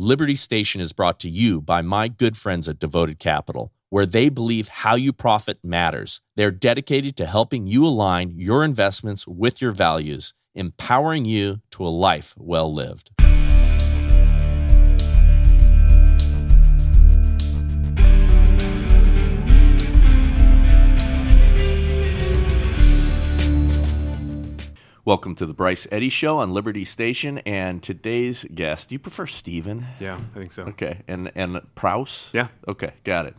Liberty Station is brought to you by my good friends at Devoted Capital, where they believe how you profit matters. They're dedicated to helping you align your investments with your values, empowering you to a life well lived. Welcome to the Bryce Eddy Show on Liberty Station, and today's guest. Do you prefer Steven? Yeah, I think so. Okay, and and Prouse. Yeah. Okay, got it.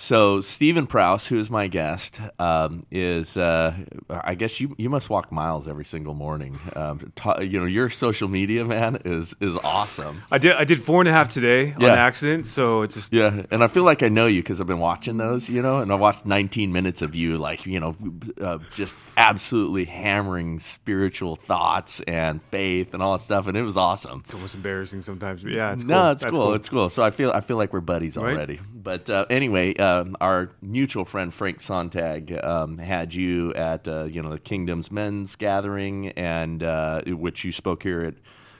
So Stephen Prouse, who is my guest, um, is uh, I guess you you must walk miles every single morning. Um, you know your social media man is is awesome. I did I did four and a half today Yeah. on accident, so it's just Yeah, and I feel like I know you because I've been watching those, you know, and I watched 19 minutes of you, like you know, uh, just absolutely hammering spiritual thoughts and faith and all that stuff, and it was awesome. it's almost embarrassing sometimes. But yeah, it's cool. No, it's That's cool. It's cool. So I feel I feel like we're buddies Right. already. But uh, anyway, um, our mutual friend Frank Sontag um, had you at uh, you know the Kingdom's Men's Gathering, and uh, which you spoke here at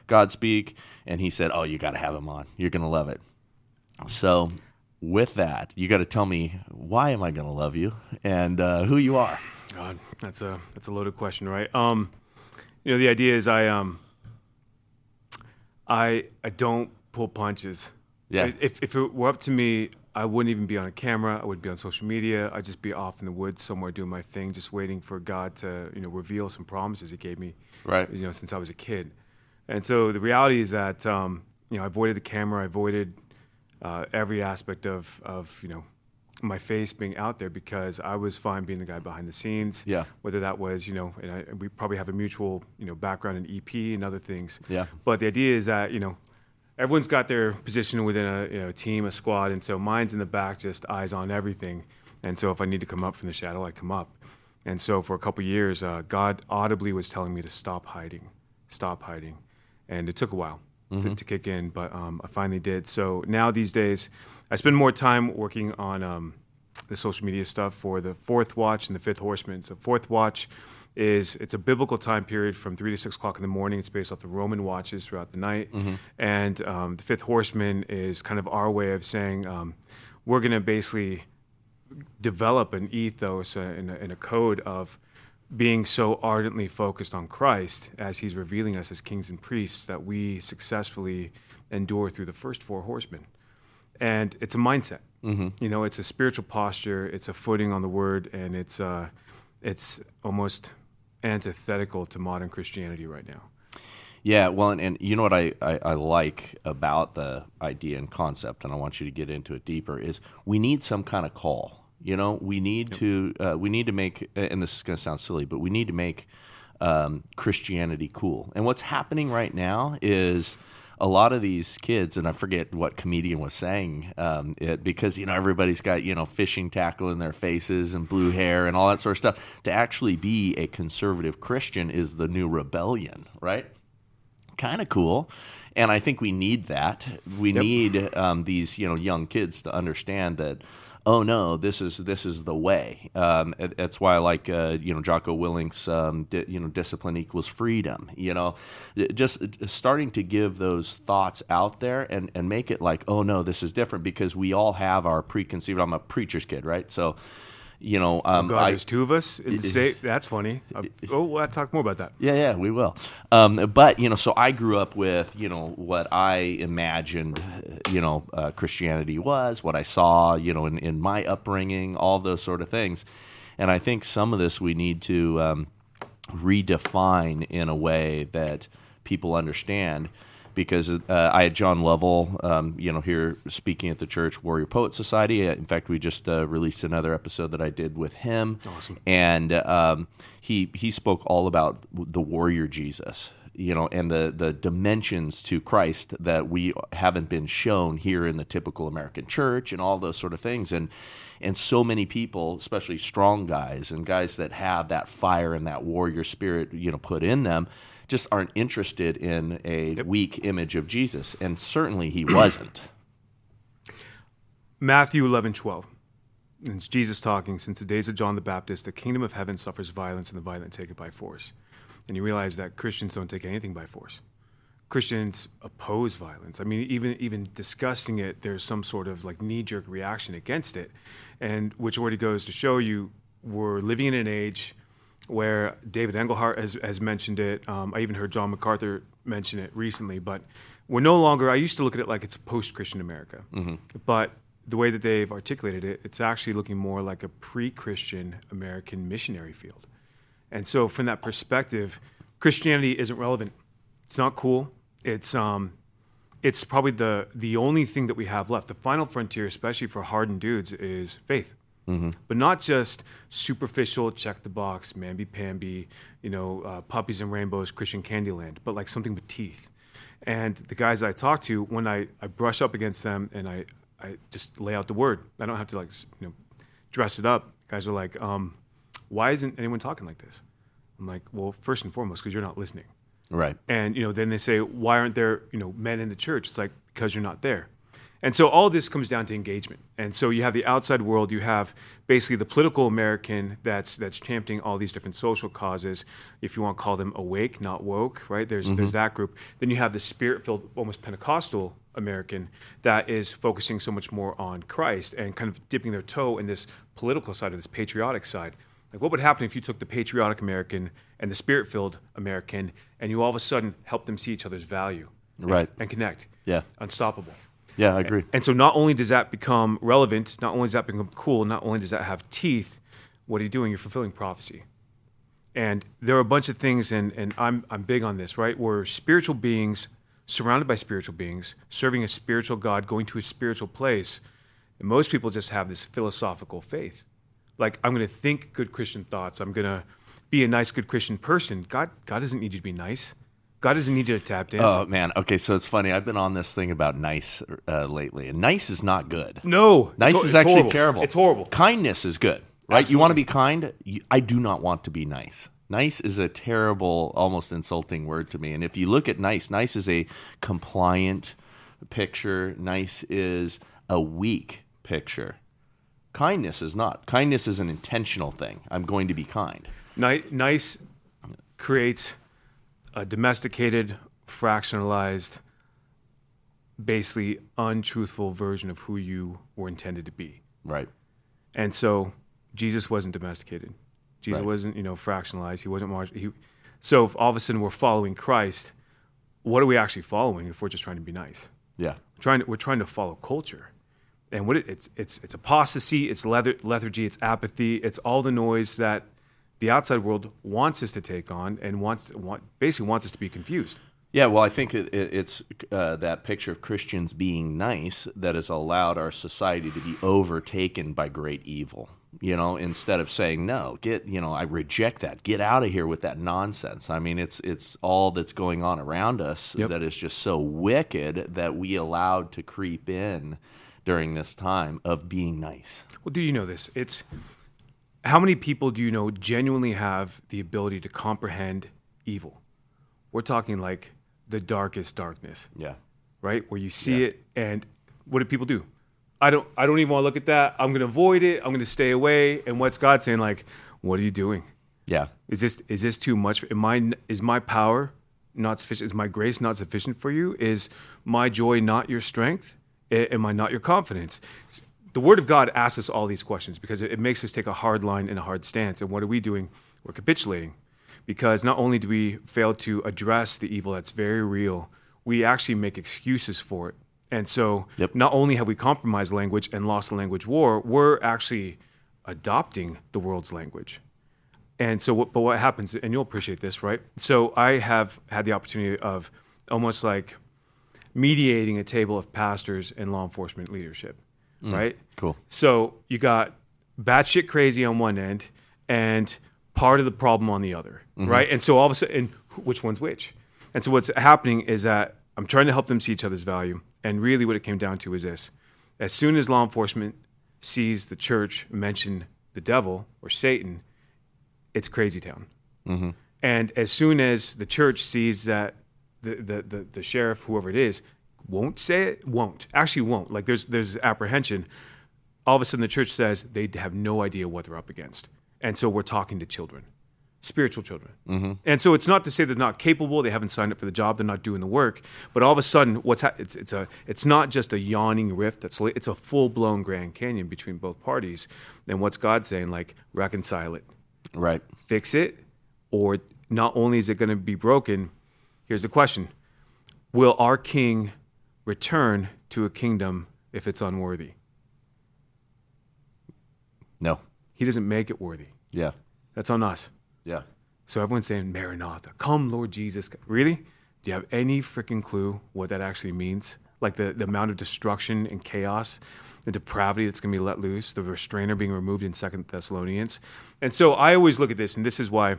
Godspeak, and he said, "Oh, you got to have him on. You're gonna love it." So. With that, you got to tell me why am I going to love you and uh, who you are. God, that's a that's a loaded question, right? Um, you know, the idea is I um, I I don't pull punches. Yeah. If if it were up to me, I wouldn't even be on a camera. I wouldn't be on social media. I'd just be off in the woods somewhere doing my thing, just waiting for God to you know reveal some promises He gave me. Right. You know, since I was a kid, and so the reality is that um, you know I avoided the camera. I avoided uh, every aspect of of you know my face being out there because I was fine being the guy behind the scenes. Yeah. Whether that was you know, and I, we probably have a mutual you know background in EP and other things. Yeah. But the idea is that you know. Everyone's got their position within a you know, team, a squad, and so mine's in the back, just eyes on everything. And so if I need to come up from the shadow, I come up. And so for a couple years, uh, God audibly was telling me to stop hiding, stop hiding, and it took a while to, to kick in, but um, I finally did. So now these days, I spend more time working on um, the social media stuff for the Fourth Watch and the Fifth Horseman. So Fourth Watch is it's a biblical time period from three to six o'clock in the morning. It's based off the Roman watches throughout the night, and um, the Fifth Horseman is kind of our way of saying um, we're going to basically develop an ethos and a, a code of being so ardently focused on Christ as He's revealing us as kings and priests that we successfully endure through the first four horsemen. And it's a mindset. Mm-hmm. You know, it's a spiritual posture. It's a footing on the Word, and it's uh, it's almost antithetical to modern Christianity right now. Yeah, well, and, and you know what I, I, I like about the idea and concept, and I want you to get into it deeper, is we need some kind of call. You know, we need to uh, we need to make, and this is going to sound silly, but we need to make um, Christianity cool. And what's happening right now is a lot of these kids, and I forget what comedian was saying um, it because you know everybody's got you know fishing tackle in their faces and blue hair and all that sort of stuff. To actually be a conservative Christian is the new rebellion, right? kind of cool. And I think we need that. We Yep. need um, these, you know, young kids to understand that. Oh no, this is this is the way. Um, it- that's why I like uh, you know Jocko Willink's um, di- you know discipline equals freedom. You know, just starting to give those thoughts out there and and make it like oh no, this is different because we all have our preconceived. I'm a preacher's kid, right? So, you know, um, God, I, there's two of us. In the state. That's funny. Uh, oh, we'll talk more about that. yeah, yeah, we will. Um, but you know, so I grew up with you know what I imagined, you know, uh, Christianity was, what I saw, you know, in, in my upbringing, all those sort of things, and I think some of this we need to um, redefine in a way that people understand. Because uh, I had John Lovell, um, you know, here speaking at the Church Warrior Poet Society. In fact, we just uh, released another episode that I did with him. Awesome. And um, he he spoke all about the warrior Jesus, you know, and the the dimensions to Christ that we haven't been shown here in the typical American church, and all those sort of things. And and so many people, especially strong guys and guys that have that fire and that warrior spirit, you know, put in them, just aren't interested in a weak image of Jesus, and certainly he wasn't. Matthew 11, 12. It's Jesus talking. Since the days of John the Baptist, the kingdom of heaven suffers violence, and the violent take it by force. And you realize that Christians don't take anything by force. Christians oppose violence. I mean, even even discussing it, there's some sort of like knee jerk reaction against it, and which already goes to show you we're living in an age where David Engelhart has, has mentioned it. Um, I even heard John MacArthur mention it recently. But we're no longer. I used to look at it like it's a post Christian America, mm-hmm. but the way that they've articulated it, it's actually looking more like a pre Christian American missionary field. And so, from that perspective, Christianity isn't relevant. It's not cool. It's um, it's probably the the only thing that we have left. The final frontier, especially for hardened dudes, is faith. Mm-hmm. But not just superficial, check the box, mamby pamby, you know, uh, puppies and rainbows, Christian Candyland, but like something with teeth. And the guys I talk to, when I, I brush up against them and I, I just lay out the word, I don't have to like, you know, dress it up. Guys are like, um, why isn't anyone talking like this? I'm like, well, first and foremost, because you're not listening. Right. And, you know, then they say, why aren't there, you know, men in the church? It's like, because you're not there. And so all this comes down to engagement. And so you have the outside world, you have basically the political American that's that's championing all these different social causes, if you want to call them awake, not woke, right? There's mm-hmm. there's that group. Then you have the spirit-filled, almost Pentecostal American that is focusing so much more on Christ and kind of dipping their toe in this political side of this patriotic side. Like what would happen if you took the patriotic American and the spirit-filled American and you all of a sudden help them see each other's value, right, and, and connect? Yeah, unstoppable. Yeah, I agree. And so not only does that become relevant, not only does that become cool, not only does that have teeth, what are you doing? You're fulfilling prophecy. And there are a bunch of things, and, and I'm, I'm big on this, right? We're spiritual beings surrounded by spiritual beings, serving a spiritual God, going to a spiritual place. And most people just have this philosophical faith. Like, I'm going to think good Christian thoughts. I'm going to be a nice, good Christian person. God, God doesn't need you to be nice. God doesn't need you to tap dance. Oh man, okay. So it's funny. I've been on this thing about nice uh, lately, and nice is not good. No, nice is actually horrible. terrible. It's horrible. Kindness is good, right? Absolutely. You want to be kind. You, I do not want to be nice. Nice is a terrible, almost insulting word to me. And if you look at nice, nice is a compliant picture. Nice is a weak picture. Kindness is not. Kindness is an intentional thing. I'm going to be kind. Nice creates a domesticated, fractionalized, basically untruthful version of who you were intended to be. Right. And so Jesus wasn't domesticated. Jesus right. wasn't, you know, fractionalized. He wasn't margin. He, so if all of a sudden we're following Christ, what are we actually following if we're just trying to be nice? Yeah. We're trying to, we're trying to follow culture. And what it, it's it's it's apostasy, it's lethargy, it's apathy, it's all the noise that the outside world wants us to take on and wants want, basically wants us to be confused. Yeah, well, I think it, it, it's uh, that picture of Christians being nice that has allowed our society to be overtaken by great evil. You know, instead of saying no, get you know, I reject that. Get out of here with that nonsense. I mean, it's it's all that's going on around us yep. that is just so wicked that we allowed to creep in during this time of being nice. Well, do you know this? It's how many people do you know genuinely have the ability to comprehend evil? We're talking like the darkest darkness. Yeah. Right? Where you see yeah. it and what do people do? I don't I don't even want to look at that. I'm going to avoid it. I'm going to stay away. And what's God saying like, what are you doing? Yeah. Is this is this too much? Am I, is my power not sufficient? Is my grace not sufficient for you? Is my joy not your strength? Am I not your confidence? The Word of God asks us all these questions because it, it makes us take a hard line and a hard stance. And what are we doing? We're capitulating because not only do we fail to address the evil that's very real, we actually make excuses for it. And so, yep. not only have we compromised language and lost the language war, we're actually adopting the world's language. And so, what, but what happens, and you'll appreciate this, right? So, I have had the opportunity of almost like mediating a table of pastors and law enforcement leadership mm, right? Cool. So you got batshit crazy on one end and part of the problem on the other, mm-hmm. right? And so all of a sudden, which one's which? And so what's happening is that I'm trying to help them see each other's value. And really, what it came down to is this: as soon as law enforcement sees the church mention the devil or Satan, it's crazy town. Mm-hmm. And as soon as the church sees that the, the, the, the sheriff, whoever it is, won't say it, won't actually won't. Like there's there's apprehension. All of a sudden, the church says they have no idea what they're up against, and so we're talking to children. spiritual children. Mm-hmm. And so it's not to say they're not capable, they haven't signed up for the job, they're not doing the work, but all of a sudden what's ha- it's it's a it's not just a yawning rift that's it's a full-blown Grand Canyon between both parties. Then what's God saying like reconcile it. Right. Fix it or not only is it going to be broken, here's the question. Will our king return to a kingdom if it's unworthy? No. He doesn't make it worthy. Yeah. That's on us. Yeah. So everyone's saying, Maranatha, come, Lord Jesus. Really? Do you have any freaking clue what that actually means? Like the, the amount of destruction and chaos, the depravity that's going to be let loose, the restrainer being removed in Second Thessalonians. And so I always look at this, and this is why,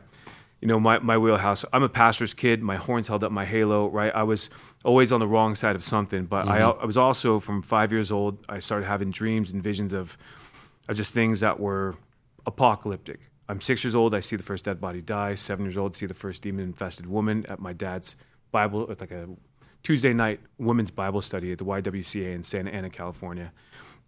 you know, my, my wheelhouse. I'm a pastor's kid. My horns held up my halo, right? I was always on the wrong side of something. But I, mm-hmm. I was also, from five years old, I started having dreams and visions of, of just things that were apocalyptic. I'm six years old. I see the first dead body die. Seven years old, see the first demon infested woman at my dad's Bible, it's like a Tuesday night women's Bible study at the YWCA in Santa Ana, California.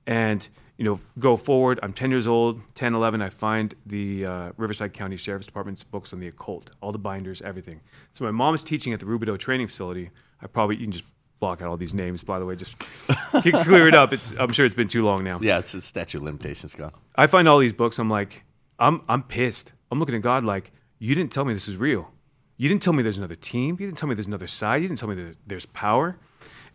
And, you know, go forward. I'm 10 years old, 10, 11. I find the uh, Riverside County Sheriff's Department's books on the occult, all the binders, everything. So my mom is teaching at the Rubidoux Training Facility. I probably, you can just block out all these names, by the way, just clear it up. It's, I'm sure it's been too long now. Yeah, it's a statute of limitations gone. I find all these books. I'm like, I'm I'm pissed. I'm looking at God like, you didn't tell me this is real. You didn't tell me there's another team. You didn't tell me there's another side. You didn't tell me that there's power.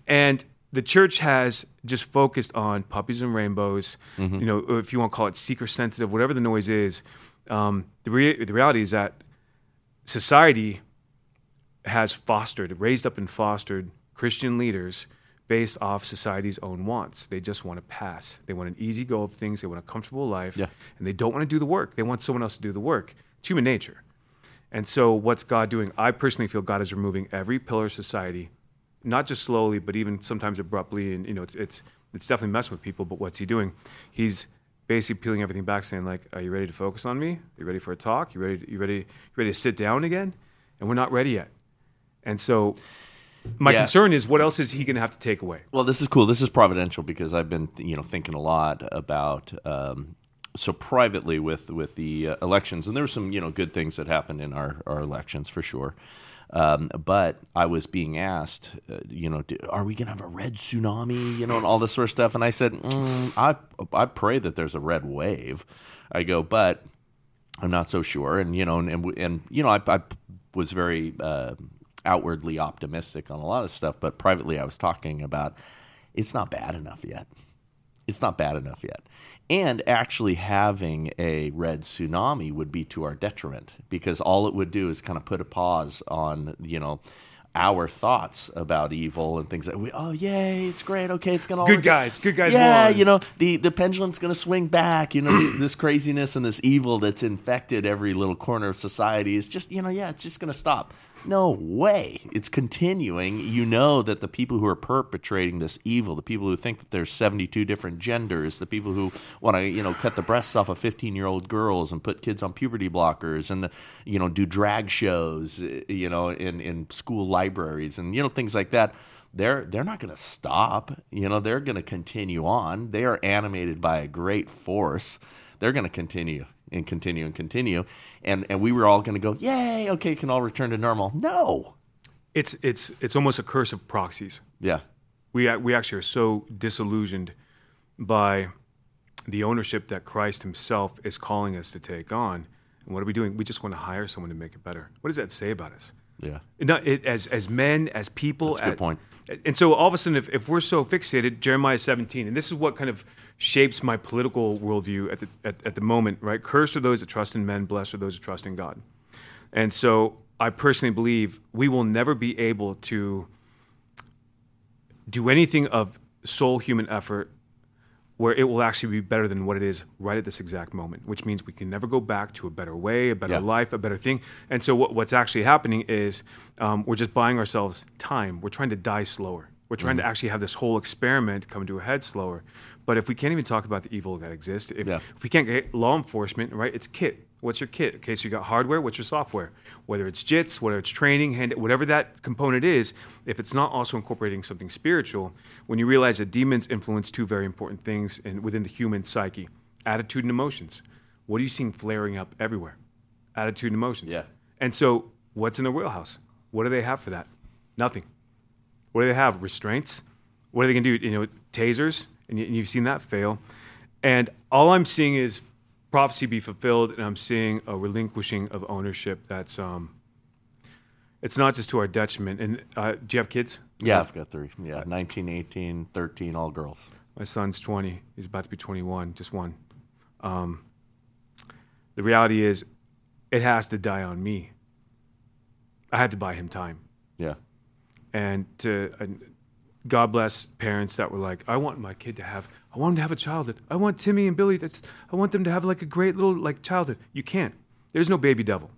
And the church has just focused on puppies and rainbows. You know, if you want to call it seeker sensitive, whatever the noise is. Um, the the reality is that society has fostered, raised up and fostered Christian leaders based off society's own wants. They just want to pass. They want an easy go of things. They want a comfortable life. Yeah. And they don't want to do the work. They want someone else to do the work. It's human nature. And so, what's God doing? I personally feel God is removing every pillar of society, not just slowly, but even sometimes abruptly. And you know, it's it's it's definitely messing with people. But what's He doing? He's basically peeling everything back, saying like, "Are you ready to focus on me? Are you ready for a talk? You ready? You ready? You ready to sit down again?" And we're not ready yet. And so, my Yeah. concern is, what else is He going to have to take away? Well, this is cool. This is providential because I've been, you know, thinking a lot about um, so privately with with the uh, elections, and there were some, you know, good things that happened in our our elections for sure. Um, but I was being asked, uh, you know, are we going to have a red tsunami, you know, and all this sort of stuff? And I said, mm, I I pray that there's a red wave. I go, but I'm not so sure. And you know, and and, and you know, I, I was very uh, outwardly optimistic on a lot of stuff, but privately, I was talking about it's not bad enough yet. It's not bad enough yet. And actually having a red tsunami would be to our detriment because all it would do is kind of put a pause on, you know, our thoughts about evil and things like we oh yay it's great okay it's gonna all Good work- guys, good guys yeah won. you know the the pendulum's going to swing back you know this, this craziness and this evil that's infected every little corner of society is just you know yeah it's just going to stop no way it's continuing you know that the people who are perpetrating this evil the people who think that there's 72 different genders the people who want to you know cut the breasts off of 15 year old girls and put kids on puberty blockers and the, you know do drag shows you know in in school libraries and you know things like that they're they're not going to stop. You know, they're going to continue on. They are animated by a great force. They're going to continue and continue and continue. And and we were all going to go, "Yay, okay, can all return to normal." No. It's it's it's almost a curse of proxies. Yeah. we we actually are so disillusioned by the ownership that Christ Himself is calling us to take on. And what are we doing? We just want to hire someone to make it better. What does that say about us? Yeah. It, as as men, as people. That's a good at- point. And so all of a sudden, if, if we're so fixated, Jeremiah 17, and this is what kind of shapes my political worldview at the at, at the moment, right? Cursed are those that trust in men, blessed are those that trust in God. And so I personally believe we will never be able to do anything of sole human effort where it will actually be better than what it is right at this exact moment, which means we can never go back to a better way, a better life, a better thing. And so, what, what's actually happening is um, we're just buying ourselves time. We're trying to die slower. We're trying to actually have this whole experiment come to a head slower. But if we can't even talk about the evil that exists, if, Yeah. if we can't get law enforcement, right, it's kit. What's your kit? Okay, so you got hardware, what's your software? Whether it's JITs, whether it's training, hand, whatever that component is, if it's not also incorporating something spiritual, when you realize that demons influence two very important things in, within the human psyche attitude and emotions. What are you seeing flaring up everywhere? attitude and emotions. Yeah. And so, what's in their wheelhouse? What do they have for that? Nothing. What do they have? Restraints. What are they going to do? You know, tasers, and you- and you've seen that fail. And all I'm seeing is prophecy be fulfilled, and I'm seeing a relinquishing of ownership. That's um, it's not just to our detriment. And uh, do you have kids? Yeah, I've got three. Yeah, 19, 18, 13, all girls. My son's 20. He's about to be 21, just one. Um, the reality is, it has to die on me. I had to buy him time. Yeah. And to, and God bless parents that were like, I want my kid to have, I want them to have a childhood. I want Timmy and Billy, that's, I want them to have like a great little like childhood. You can't. There's no baby devil.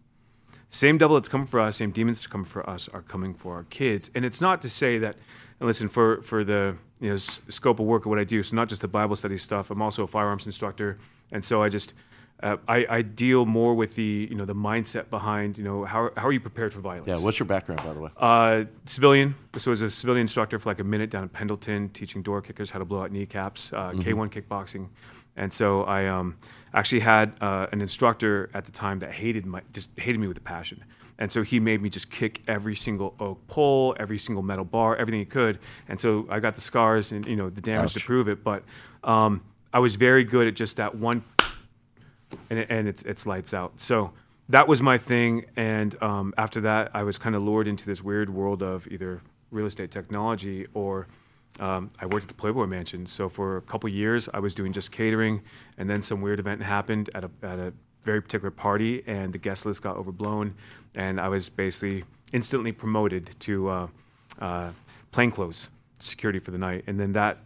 Same devil that's coming for us, same demons that come for us are coming for our kids. And it's not to say that, and listen, for, for the you know, scope of work of what I do, so not just the Bible study stuff, I'm also a firearms instructor. And so I just, uh, I, I deal more with the, you know, the mindset behind, you know, how, how are you prepared for violence? Yeah. What's your background, by the way? Uh, civilian. So I was a civilian instructor for like a minute down in Pendleton, teaching door kickers how to blow out kneecaps, uh, K1 kickboxing. And so I um, actually had uh, an instructor at the time that hated my, just hated me with a passion. And so he made me just kick every single oak pole, every single metal bar, everything he could. And so I got the scars and you know the damage to prove it. But um, I was very good at just that one and, it, and it's it's lights out. So that was my thing. And um, after that, I was kind of lured into this weird world of either real estate technology or um, I worked at the Playboy Mansion. So for a couple years, I was doing just catering, and then some weird event happened at a at a very particular party, and the guest list got overblown, and I was basically instantly promoted to uh, uh, plainclothes security for the night, and then that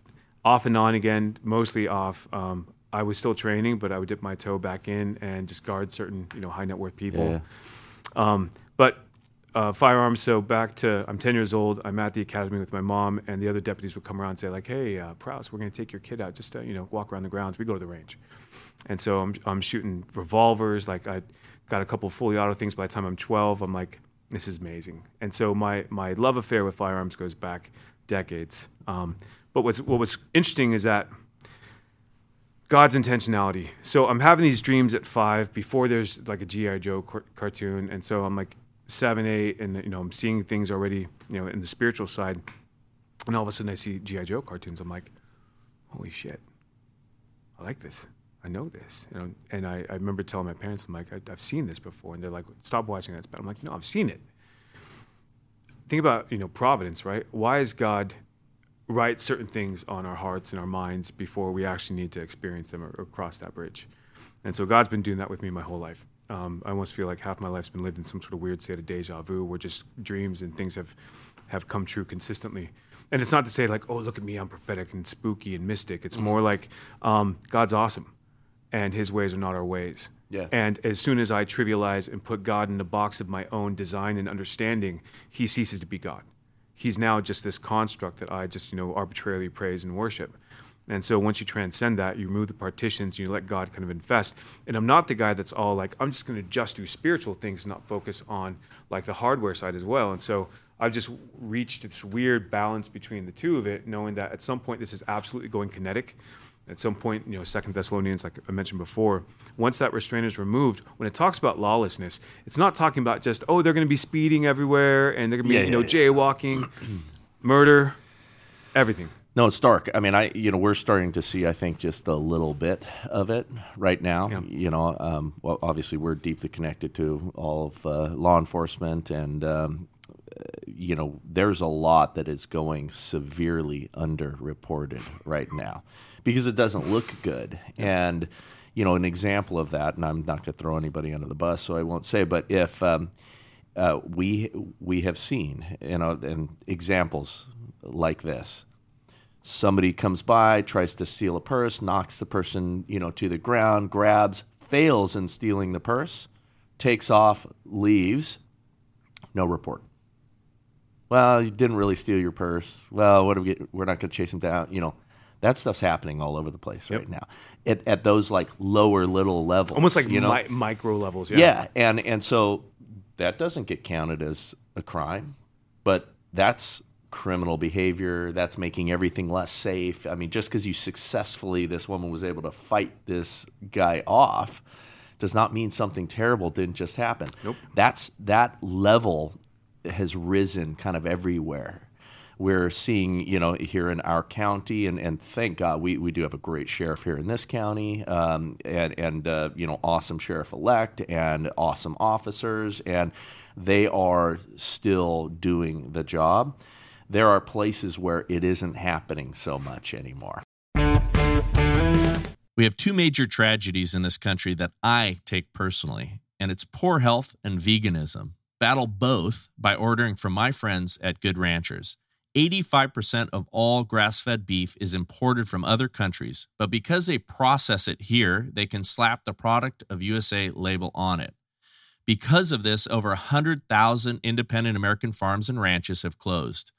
off and on again, mostly off. Um, I was still training, but I would dip my toe back in and just guard certain, you know, high net worth people. Yeah. Um, but uh, firearms. So back to I'm 10 years old. I'm at the academy with my mom, and the other deputies would come around and say like, "Hey, uh, Prowse, we're going to take your kid out. Just to, you know, walk around the grounds. We go to the range." And so I'm I'm shooting revolvers. Like I got a couple fully auto things. By the time I'm 12, I'm like, this is amazing. And so my my love affair with firearms goes back decades. Um, but what's what was interesting is that God's intentionality. So I'm having these dreams at five before there's like a GI Joe car- cartoon, and so I'm like seven, eight, and you know I'm seeing things already, you know, in the spiritual side, and all of a sudden I see GI Joe cartoons. I'm like, holy shit, I like this. I know this, you know. And I, I remember telling my parents, I'm like, I, I've seen this before, and they're like, stop watching that. Bad. I'm like, no, I've seen it. Think about you know providence, right? Why is God write certain things on our hearts and our minds before we actually need to experience them or, or cross that bridge. And so God's been doing that with me my whole life. Um, I almost feel like half my life's been lived in some sort of weird state of deja vu, where just dreams and things have have come true consistently. And it's not to say like, oh, look at me, I'm prophetic and spooky and mystic. It's more like um, God's awesome, and His ways are not our ways. Yeah. And as soon as I trivialize and put God in the box of my own design and understanding, He ceases to be God he's now just this construct that I just you know arbitrarily praise and worship. And so once you transcend that, you remove the partitions, you let God kind of infest. And I'm not the guy that's all like, I'm just going to just do spiritual things and not focus on like the hardware side as well. And so I've just reached this weird balance between the two of it, knowing that at some point this is absolutely going kinetic. At some point, you know, Second Thessalonians, like I mentioned before, once that restraint is removed, when it talks about lawlessness, it's not talking about just oh they're going to be speeding everywhere and they're going to be Yeah, you know yeah, jaywalking, murder, everything. No, it's dark. I mean, I you know we're starting to see I think just a little bit of it right now. Yeah. You know, um, well, obviously we're deeply connected to all of uh, law enforcement, and um, uh, you know, there's a lot that is going severely underreported right now because it doesn't look good. And you know, an example of that, and I'm not going to throw anybody under the bus, so I won't say, but if um, uh, we we have seen you know and examples like this somebody comes by tries to steal a purse knocks the person you know to the ground grabs fails in stealing the purse takes off leaves no report well you didn't really steal your purse well what do we get? we're not going to chase him down you know that stuff's happening all over the place right now at, at those like lower little levels Almost like you know mi- micro levels. Yeah. yeah, and and so that doesn't get counted as a crime, but that's criminal behavior. That's making everything less safe. I mean, just because you successfully, this woman was able to fight this guy off, does not mean something terrible didn't just happen. Nope. That's that level has risen kind of everywhere. We're seeing, you know, here in our county, and, and thank God we, we do have a great sheriff here in this county, um, and, and uh, you know, awesome sheriff elect and awesome officers, and they are still doing the job. There are places where it isn't happening so much anymore. We have two major tragedies in this country that I take personally, and it's poor health and veganism. Battle both by ordering from my friends at Good Ranchers. 85% of all grass fed beef is imported from other countries, but because they process it here, they can slap the product of USA label on it. Because of this, over 100,000 independent American farms and ranches have closed.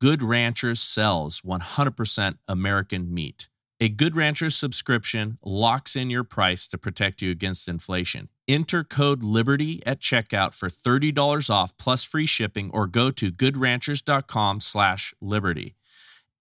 Good Ranchers sells 100% American meat. A Good Ranchers subscription locks in your price to protect you against inflation. Enter code LIBERTY at checkout for $30 off plus free shipping or go to goodranchers.com slash liberty.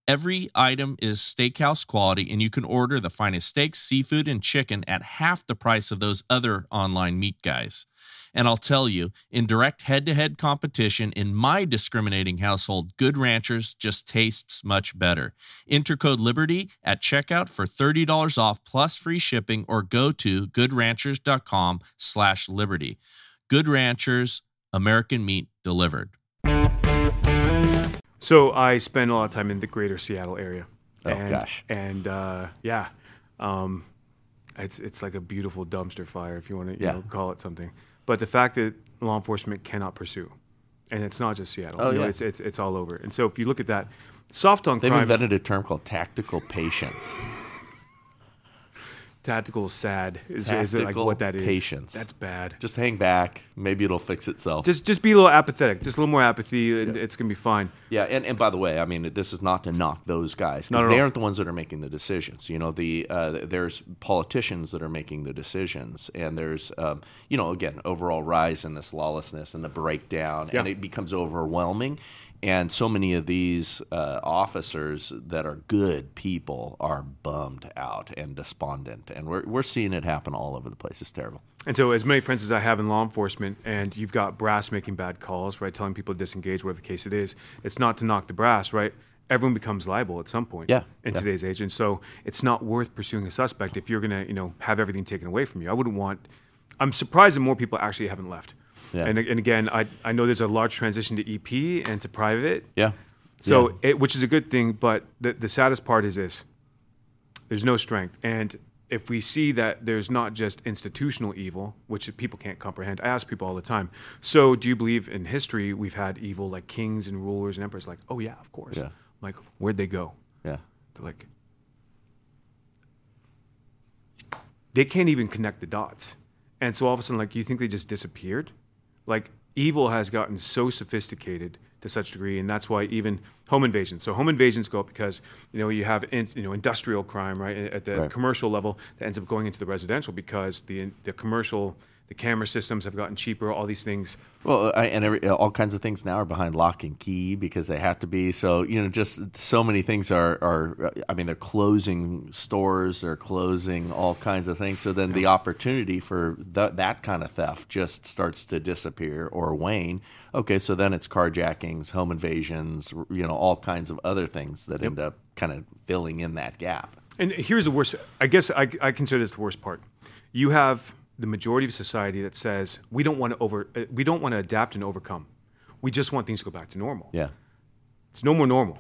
Every item is steakhouse quality and you can order the finest steaks, seafood, and chicken at half the price of those other online meat guys. And I'll tell you, in direct head to head competition in my discriminating household, Good Ranchers just tastes much better. Enter code LIBERTY at checkout for $30 off plus free shipping or go to goodranchers.com slash liberty. Good Ranchers, American meat delivered. So I spend a lot of time in the greater Seattle area. Oh, and, gosh. And uh, yeah, um, it's it's like a beautiful dumpster fire if you want to you Yeah. know, call it something. But the fact that law enforcement cannot pursue, and it's not just Seattle. Oh, you know, yeah. it's, it's it's all over. And so if you look at that, soft on crime. They've crime, invented a term called tactical patience. Tactical sad is, is like Tactical what that is. patience. That's bad. Just hang back. Maybe it'll fix itself. Just just be a little apathetic. Just a little more apathy, and it's gonna be fine. Yeah, and, and by the way, I mean this is not to knock those guys Not because at they all. aren't the ones that are making the decisions. You know, the uh, there's politicians that are making the decisions, and there's um, you know again overall rise in this lawlessness and the breakdown, and Yeah. it becomes overwhelming. And so many of these uh, officers that are good people are bummed out and despondent, and we're we're seeing it happen all over the place. It's terrible. And so, as many friends as I have in law enforcement, and you've got brass making bad calls, right, telling people to disengage, whatever the case it is, it's not to knock the brass, right? Everyone becomes liable at some point Yeah, in yeah. today's age, and so it's not worth pursuing a suspect if you're gonna, you know, have everything taken away from you. I wouldn't want. I'm surprised that more people actually haven't left. Yeah. And, and again, I, I know there's a large transition to EP and to private. Yeah. So, Yeah. it, which is a good thing, but the, the saddest part is this there's no strength. And if we see that there's not just institutional evil, which people can't comprehend, I ask people all the time, so do you believe in history we've had evil like kings and rulers and emperors? Like, oh, yeah, of course. Yeah. I'm like, where'd they go? yeah. They're like, they can't even connect the dots. And so all of a sudden, like, you think they just disappeared? Like, evil has gotten so sophisticated to such a degree, and that's why even home invasions. So home invasions go up because you know you have in, you know industrial crime right at the Right. commercial level that ends up going into the residential because the the commercial the camera systems have gotten cheaper. All these things. Well, uh, I, and every, uh, all kinds of things now are behind lock and key because they have to be. So you know, just so many things are are. Uh, I mean, they're closing stores, they're closing all kinds of things. So then the opportunity for th- that kind of theft just starts to disappear or wane. Okay, so then it's carjackings, home invasions, you know, all kinds of other things that end up kind of filling in that gap. And here's the worst. I guess I, I consider this the worst part. You have the majority of society that says we don't want to over, uh, we don't want to adapt and overcome. We just want things to go back to normal. Yeah. It's no more normal.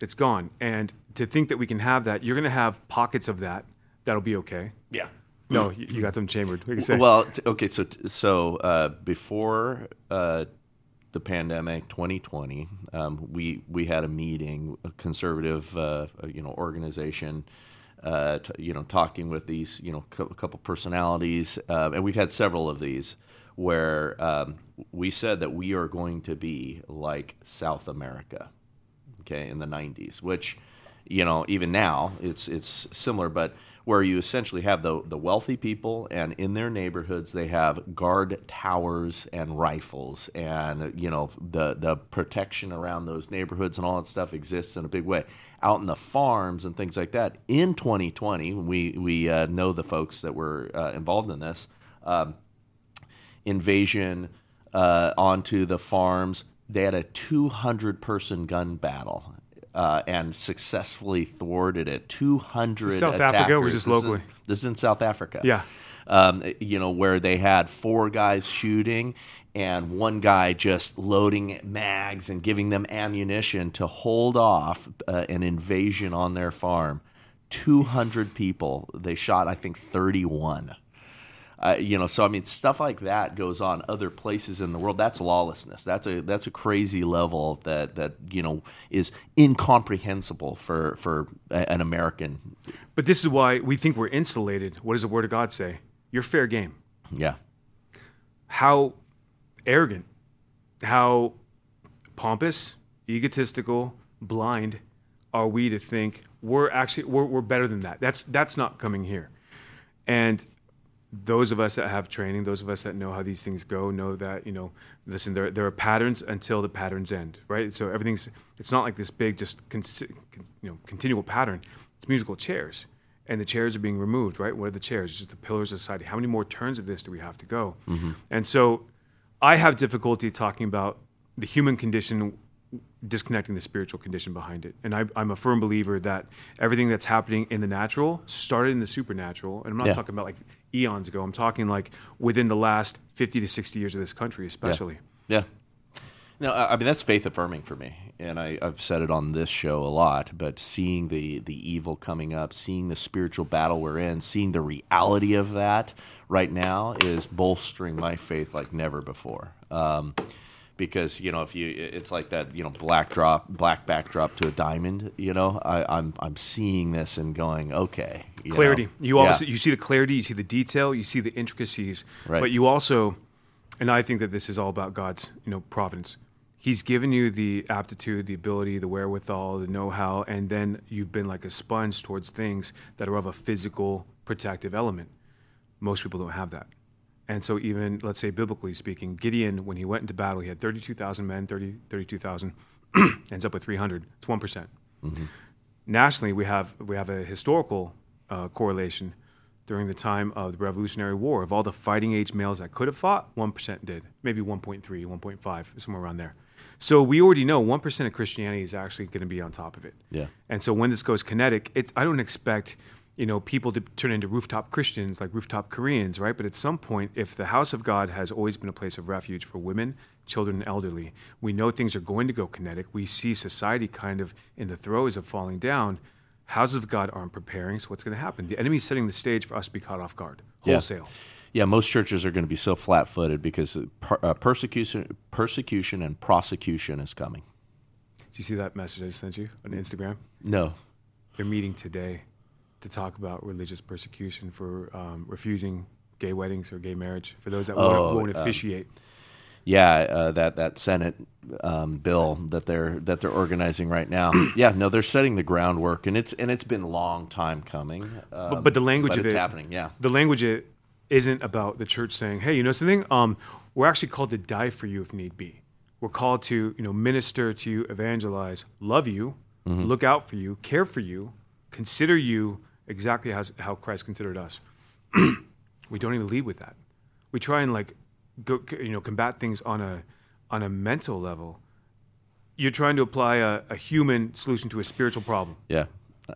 It's gone. And to think that we can have that, you're going to have pockets of that. That'll be okay. Yeah. No, you, you got them chambered. What you say? Well, t- okay, so so uh, before uh, the pandemic, 2020, um, we we had a meeting, a conservative, uh, you know, organization, uh, t- you know, talking with these, you know, a couple personalities, uh, and we've had several of these where um, we said that we are going to be like South America okay, in the 90s, which, you know, even now it's it's similar, but where you essentially have the the wealthy people, and in their neighborhoods they have guard towers and rifles, and you know the the protection around those neighborhoods and all that stuff exists in a big way. Out in the farms and things like that. In 2020, we we uh, know the folks that were uh, involved in this. um, invasion uh, onto the farms. They had a 200 person gun battle. Uh, and successfully thwarted it. 200 South attackers. Africa or just This is locally? this is in South Africa Yeah. um, you know, where they had four guys shooting and one guy just loading mags and giving them ammunition to hold off uh, an invasion on their farm. 200 people. They shot, I think, 31. Uh, you know, so I mean, stuff like that goes on other places in the world. That's lawlessness. That's a that's a crazy level that that you know is incomprehensible for for a- an American. But this is why we think we're insulated. What does the Word of God say? You're fair game. Yeah, How arrogant, how pompous, egotistical, blind are we to think we're actually we're, we're better than that? That's that's not coming here. And those of us that have training, those of us that know how these things go, know that you know, listen, there there are patterns until the patterns end, right? So everything's it's not like this big just con, you know continual pattern. It's musical chairs, and the chairs are being removed, right? What are the chairs? It's just the pillars of society. How many more turns of this do we have to go? Mm-hmm. And so, I have difficulty talking about the human condition disconnecting the spiritual condition behind it. And I, I'm a firm believer that everything that's happening in the natural started in the supernatural. And I'm not Yeah. talking about like eons ago. I'm talking like within the last 50 to 60 years of this country, especially. Yeah. No, I I mean that's faith affirming for me, and I, I've said it on this show a lot. But seeing the the evil coming up, seeing the spiritual battle we're in, seeing the reality of that right now is bolstering my faith like never before. Um, because you know, if you, it's like that, you know, black drop, black backdrop to a diamond. You know, I, I'm I'm seeing this and going, okay, you know. clarity. You Yeah. you see the clarity, you see the detail, you see the intricacies, Right. but you also, and I think that this is all about God's you know providence. He's given you the aptitude, the ability, the wherewithal, the know-how, and then you've been like a sponge towards things that are of a physical protective element. Most people don't have that. And so even let's say biblically speaking, Gideon when he went into battle, he had 32,000 men, 30 32,000 ends up with 300. It's 1%. percent nationally we have we have a historical uh, correlation during the time of the Revolutionary War of all the fighting age males that could have fought, one percent did, maybe 1.3, 1.5, somewhere around there. So we already know one percent of Christianity is actually going to be on top of it. Yeah. And so when this goes kinetic, it's I don't expect you know people to turn into rooftop Christians like rooftop Koreans, right? But at some point, if the house of God has always been a place of refuge for women, children, and elderly, we know things are going to go kinetic. We see society kind of in the throes of falling down. Houses of God aren't preparing, so what's going to happen? The enemy's setting the stage for us to be caught off guard, wholesale. Yeah, most churches are going to be so flat-footed because per, uh, persecution, persecution, and prosecution is coming. Did you see that message I just sent you on Instagram? No, They're meeting today to talk about religious persecution for um, refusing gay weddings or gay marriage for those that Oh, won't, won't um, officiate. yeah, uh, that that Senate um, bill that they're that they're organizing right now. yeah, no, they're setting the groundwork, and it's and it's been a long time coming. Um, but, but the language but of it's it, happening. Yeah, the language it isn't about the church saying, "Hey, you know something? Um, we're actually called to die for you if need be. We're called to, you know, minister to you, evangelize, love you, Mm-hmm. look out for you, care for you, consider you exactly as how Christ considered us." we don't even lead with that. We try and like, go, you know, combat things on a on a mental level. You're trying to apply a, a human solution to a spiritual problem. yeah.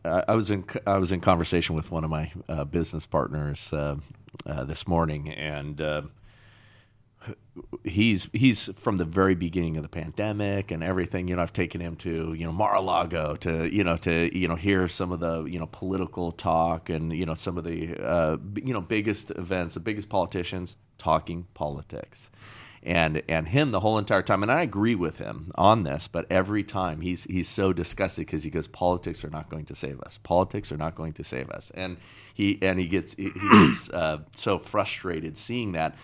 I, I was in I was in conversation with one of my uh, business partners uh, uh, this morning, and. Uh, he's he's from the very beginning of the pandemic and everything. You know, I've taken him to you know Mar-a-Lago to you know to you know hear some of the you know political talk and you know some of the uh, you know biggest events, the biggest politicians talking politics. And and him the whole entire time, and I agree with him on this. But every time he's he's so disgusted because he goes, politics are not going to save us. Politics are not going to save us. And he and he gets he gets uh, so frustrated seeing that.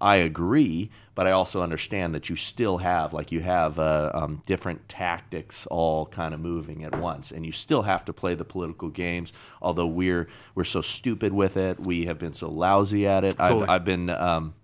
I agree, but I also understand that you still have, like, you have uh, um, different tactics all kind of moving at once, and you still have to play the political games. Although we're we're so stupid with it, we have been so lousy at it. Totally. I've, I've been. Um,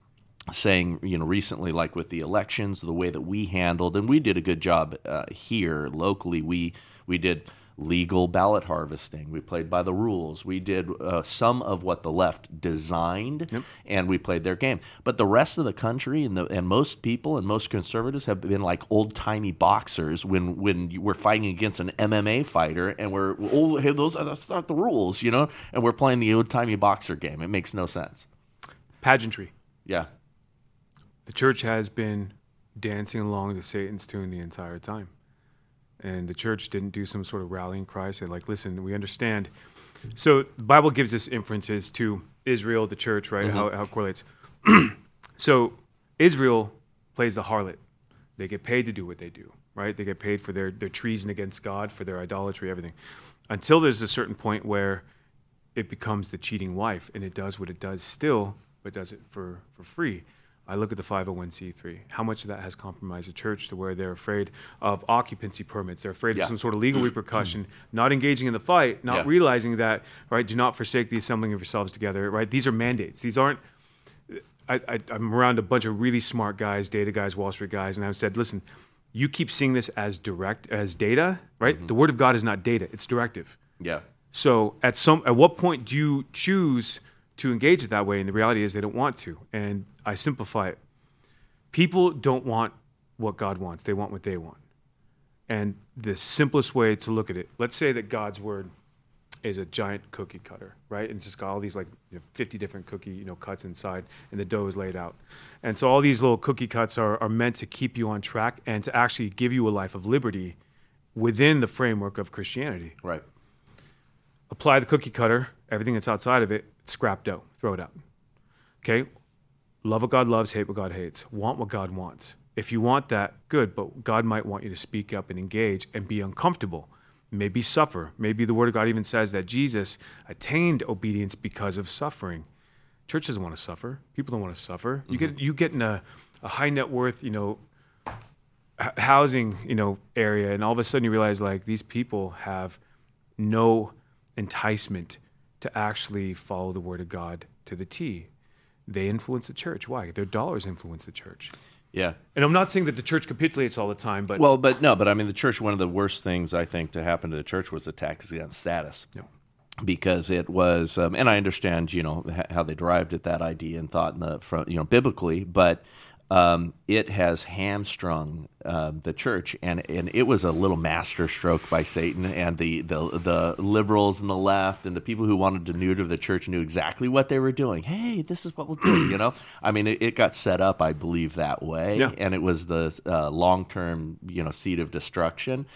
saying you know recently like with the elections the way that we handled and we did a good job uh, here locally we we did legal ballot harvesting. We played by the rules. We did uh, some of what the left designed, yep. and we played their game. But the rest of the country and the and most people and most conservatives have been like old timey boxers when when we're fighting against an MMA fighter and we're oh hey, those are not the rules, you know, and we're playing the old timey boxer game. It makes no sense. Pageantry. Yeah. The church has been dancing along to Satan's tune the entire time. And the church didn't do some sort of rallying cry, say, like, listen, we understand. So the Bible gives us inferences to Israel, the church, right? Mm-hmm. How, how it correlates. so Israel plays the harlot. They get paid to do what they do, right? They get paid for their, their treason against God, for their idolatry, everything. Until there's a certain point where it becomes the cheating wife and it does what it does still, but does it for, for free. I look at the 501c3. How much of that has compromised the church to where they're afraid of occupancy permits? They're afraid yeah. of some sort of legal repercussion, not engaging in the fight, not yeah. realizing that, right? Do not forsake the assembling of yourselves together, right? These are mandates. These aren't. I, am around a bunch of really smart guys, data guys, Wall Street guys, and I've said, listen, you keep seeing this as direct, as data, right? Mm-hmm. The Word of God is not data; it's directive. Yeah. So at some, at what point do you choose? to engage it that way. And the reality is they don't want to. And I simplify it. People don't want what God wants, they want what they want. And the simplest way to look at it, let's say that God's word is a giant cookie cutter, right? And it's just got all these like you know, 50 different cookie, you know, cuts inside and the dough is laid out. And so all these little cookie cuts are, are meant to keep you on track and to actually give you a life of liberty within the framework of Christianity. Right. Apply the cookie cutter, everything that's outside of it, scrap dough, throw it out. Okay? Love what God loves, hate what God hates. Want what God wants. If you want that, good, but God might want you to speak up and engage and be uncomfortable. Maybe suffer. Maybe the Word of God even says that Jesus attained obedience because of suffering. Church doesn't want to suffer. People don't want to suffer. Mm-hmm. You get you get in a, a high net worth, you know, housing, you know, area, and all of a sudden you realize like these people have no enticement to actually follow the word of God to the T. They influence the church. Why? Their dollars influence the church. Yeah. And I'm not saying that the church capitulates all the time, but well, but no, but I mean, the church. One of the worst things I think to happen to the church was the tax exempt status. Yep. Because it was, um, and I understand, you know, how they derived at that idea and thought in the front, you know, biblically, but um, it has hamstrung uh, the church, and, and it was a little master stroke by Satan. And the, the the liberals and the left and the people who wanted to neuter the church knew exactly what they were doing. Hey, this is what we'll do. You know, I mean, it, it got set up, I believe, that way, yeah. and it was the uh, long term, you know, seed of destruction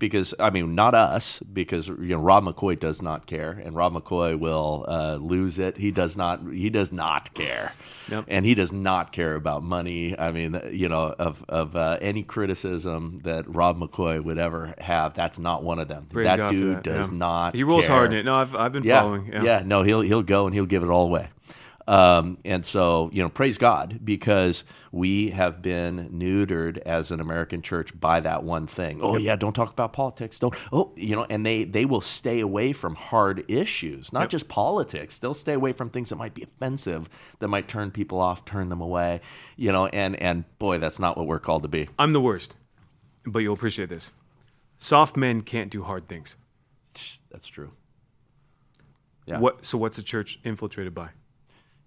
because I mean, not us, because you know Rob McCoy does not care, and Rob McCoy will uh, lose it. He does not. He does not care, yep. and he does not care about money. I mean, you know, of of uh, any criticism that Rob McCoy would ever have, that's not one of them. Praise that God dude that. does yeah. not. He rolls care. hard in it. No, I've I've been yeah. following. Yeah. yeah, no, he'll he'll go and he'll give it all away. Um, and so, you know, praise God because we have been neutered as an American church by that one thing. Oh yeah, don't talk about politics. Don't. Oh, you know, and they they will stay away from hard issues, not yep. just politics. They'll stay away from things that might be offensive, that might turn people off, turn them away. You know, and and boy, that's not what we're called to be. I'm the worst, but you'll appreciate this. Soft men can't do hard things. That's true. Yeah. What? So what's the church infiltrated by?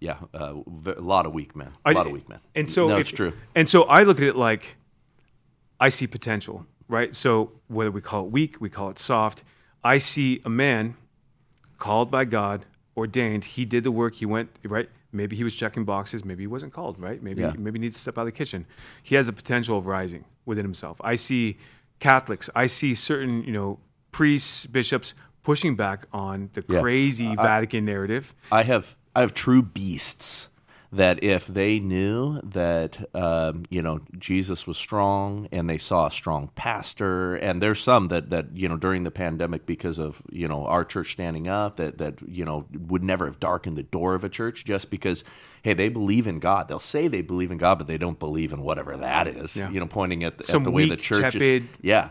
Yeah, uh, a lot of weak men. A I, lot of weak men. And so no, if, it's true. And so I look at it like I see potential, right? So whether we call it weak, we call it soft, I see a man called by God, ordained. He did the work. He went right. Maybe he was checking boxes. Maybe he wasn't called. Right. Maybe yeah. maybe he needs to step out of the kitchen. He has the potential of rising within himself. I see Catholics. I see certain you know priests, bishops pushing back on the yeah. crazy uh, Vatican narrative. I have I have true beasts that if they knew that um, you know Jesus was strong and they saw a strong pastor, and there's some that that you know during the pandemic because of you know our church standing up that that you know would never have darkened the door of a church just because hey they believe in God. They'll say they believe in God, but they don't believe in whatever that is. Yeah. You know, pointing at, Some at the way the church tepid. is. Yeah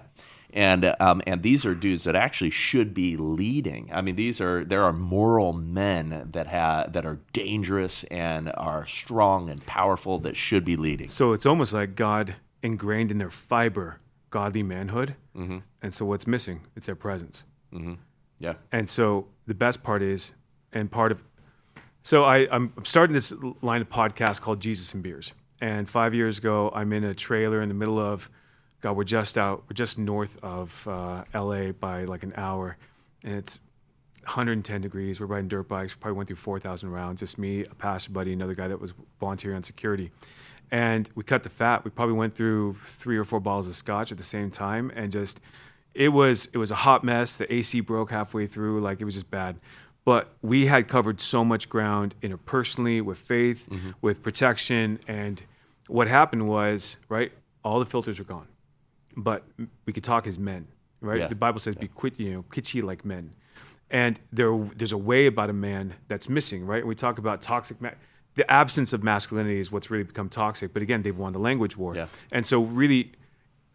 and um, and these are dudes that actually should be leading. I mean, these are there are moral men that have that are dangerous and are strong and powerful that should be leading. So it's almost like God ingrained in their fiber godly manhood, mm-hmm. and so what's missing? It's their presence. Yeah. And so the best part is, and part of, so I, I'm starting this line of podcast called Jesus and Beers. And five years ago, I'm in a trailer in the middle of, God, we're just out, we're just north of uh, LA by like an hour. And it's 110 degrees. We're riding dirt bikes. We probably went through 4,000 rounds. Just me, a pastor buddy, another guy that was volunteering on security. And we cut the fat. We probably went through three or four bottles of scotch at the same time, and just it was it was a hot mess. The AC broke halfway through. Like it was just bad. But we had covered so much ground interpersonally with faith, with protection, and what happened was right. All the filters were gone, but we could talk as men. Right. Yeah. The Bible says, "Be quit, you know, kitschy like men." and there there's a way about a man that's missing, right? we talk about toxic. Ma- the absence of masculinity is what's really become toxic. But again, they've won the language war, Yeah. and so really,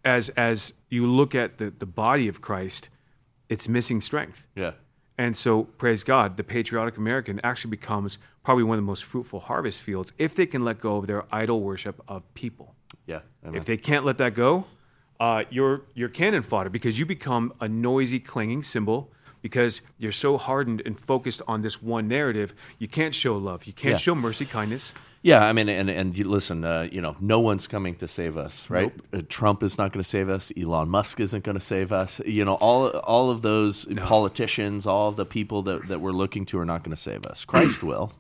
as as you look at the the body of Christ, it's missing strength. Yeah. And so, praise God, the patriotic American actually becomes probably one of the most fruitful harvest fields if they can let go of their idol worship of people. Yeah. Amen. If they can't let that go, uh, you're you're cannon fodder because you become a noisy, clanging cymbal because you're so hardened and focused on this one narrative. You can't show love. You can't Yeah. show mercy, kindness. Yeah, I mean, and and you listen, uh, you know, no one's coming to save us, right? Uh, Trump is not going to save us. Elon Musk isn't going to save us. You know, all all of those politicians, all of the people that, that we're looking to are not going to save us. Christ will.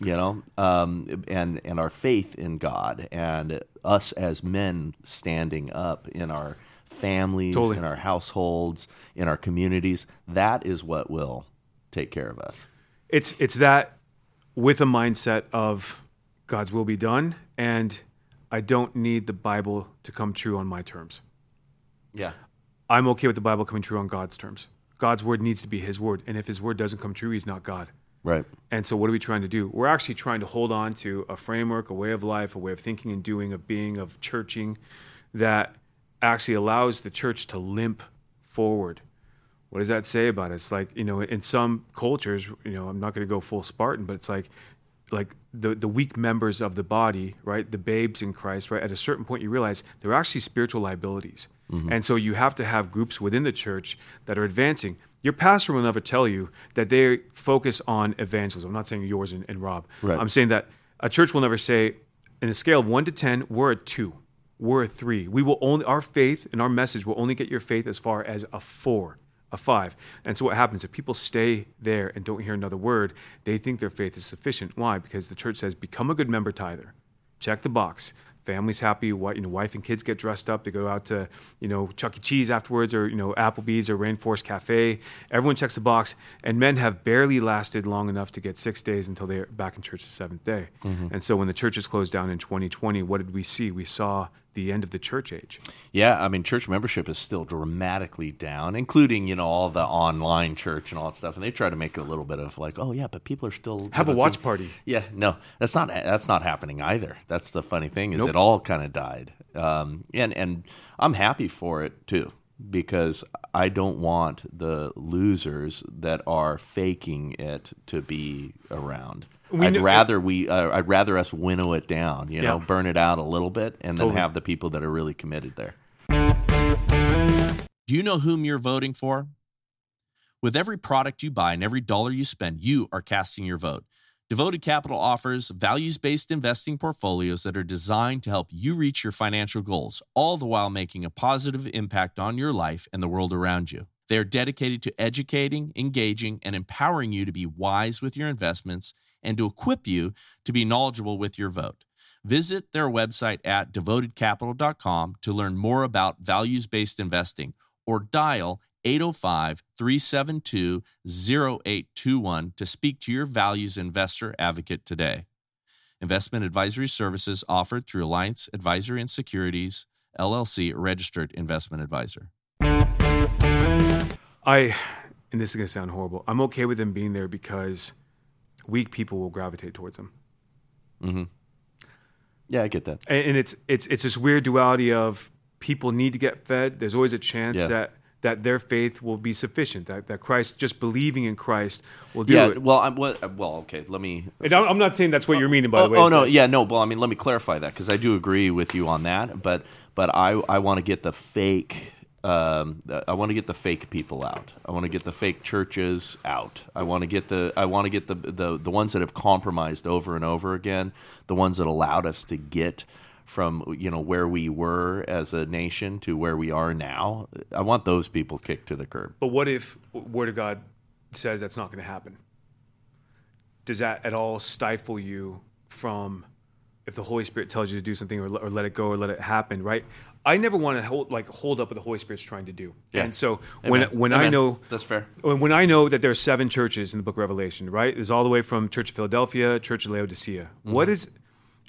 You know, um, and and our faith in God and us as men standing up in our families, Totally. in our households, in our communities, that is what will take care of us. It's it's that with a mindset of God's will be done, and I don't need the Bible to come true on my terms. Yeah. I'm okay with the Bible coming true on God's terms. God's word needs to be His word, and if His word doesn't come true, He's not God. Right. And so, what are we trying to do? We're actually trying to hold on to a framework, a way of life, a way of thinking and doing, of being, of churching that actually allows the church to limp forward. What does that say about us? Like, you know, in some cultures, you know, I'm not going to go full Spartan, but it's like, like the, the weak members of the body, right? The babes in Christ, right? At a certain point, you realize they're actually spiritual liabilities. Mm-hmm. And so you have to have groups within the church that are advancing. Your pastor will never tell you that they focus on evangelism. I'm not saying yours and, and Rob. Right. I'm saying that a church will never say, in a scale of one to 10, we're a two, we're a three. We will only, our faith and our message will only get your faith as far as a four, a five. And so what happens if people stay there and don't hear another word, they think their faith is sufficient. Why? Because the church says, become a good member tither. Check the box. Family's happy. What you know, wife and kids get dressed up. They go out to you know Chuck E. Cheese afterwards, or you know Applebee's or Rainforest Cafe. Everyone checks the box, and men have barely lasted long enough to get six days until they're back in church the seventh day. Mm-hmm. And so when the churches closed down in 2020, what did we see? We saw the end of the church age. Yeah, I mean, church membership is still dramatically down, including you know all the online church and all that stuff. And they try to make a little bit of like, oh yeah, but people are still Have a watch some- party. Yeah, no, that's not that's not happening either. That's the funny thing is Nope. it all kind of died, um, and and I'm happy for it too because I don't want the losers that are faking it to be around. We I'd rather we uh, I'd rather us winnow it down, you know, Yeah. burn it out a little bit, and then Totally. have the people that are really committed there. Do you know whom you're voting for? With every product you buy and every dollar you spend, you are casting your vote. Devoted Capital offers values based investing portfolios that are designed to help you reach your financial goals, all the while making a positive impact on your life and the world around you. They are dedicated to educating, engaging, and empowering you to be wise with your investments and to equip you to be knowledgeable with your vote. Visit their website at devotedcapital.com to learn more about values based investing or dial 805 372 0821 to speak to your values investor advocate today. Investment advisory services offered through Alliance Advisory and Securities, LLC, registered investment advisor. I, and this is going to sound horrible, I'm okay with them being there because weak people will gravitate towards them. Mm-hmm. Yeah, I get that. and, and it's it's it's this weird duality of people need to get fed. There's always a chance Yeah. that that their faith will be sufficient. That that Christ, just believing in Christ, will do Yeah, it. well, I'm well, well. Okay, let me. And I'm not saying that's what you're meaning, by oh, the way. oh, no, yeah, no. Well, I mean, let me clarify that because I do agree with you on that. But but I I want to get the fake Um, I want to get the fake people out. I want to get the fake churches out. I want to get the I want to get the, the the ones that have compromised over and over again. The ones that allowed us to get from you know where we were as a nation to where we are now. I want those people kicked to the curb. But what if Word of God says that's not going to happen? Does that at all stifle you from if the Holy Spirit tells you to do something or, or let it go or let it happen? Right? I never want to hold like hold up what the Holy Spirit's trying to do. Yeah. And so Amen. when when Amen. I know That's fair. when when I know that there are seven churches in the Book of Revelation, right? There's all the way from Church of Philadelphia, Church of Laodicea. Mm-hmm. What is,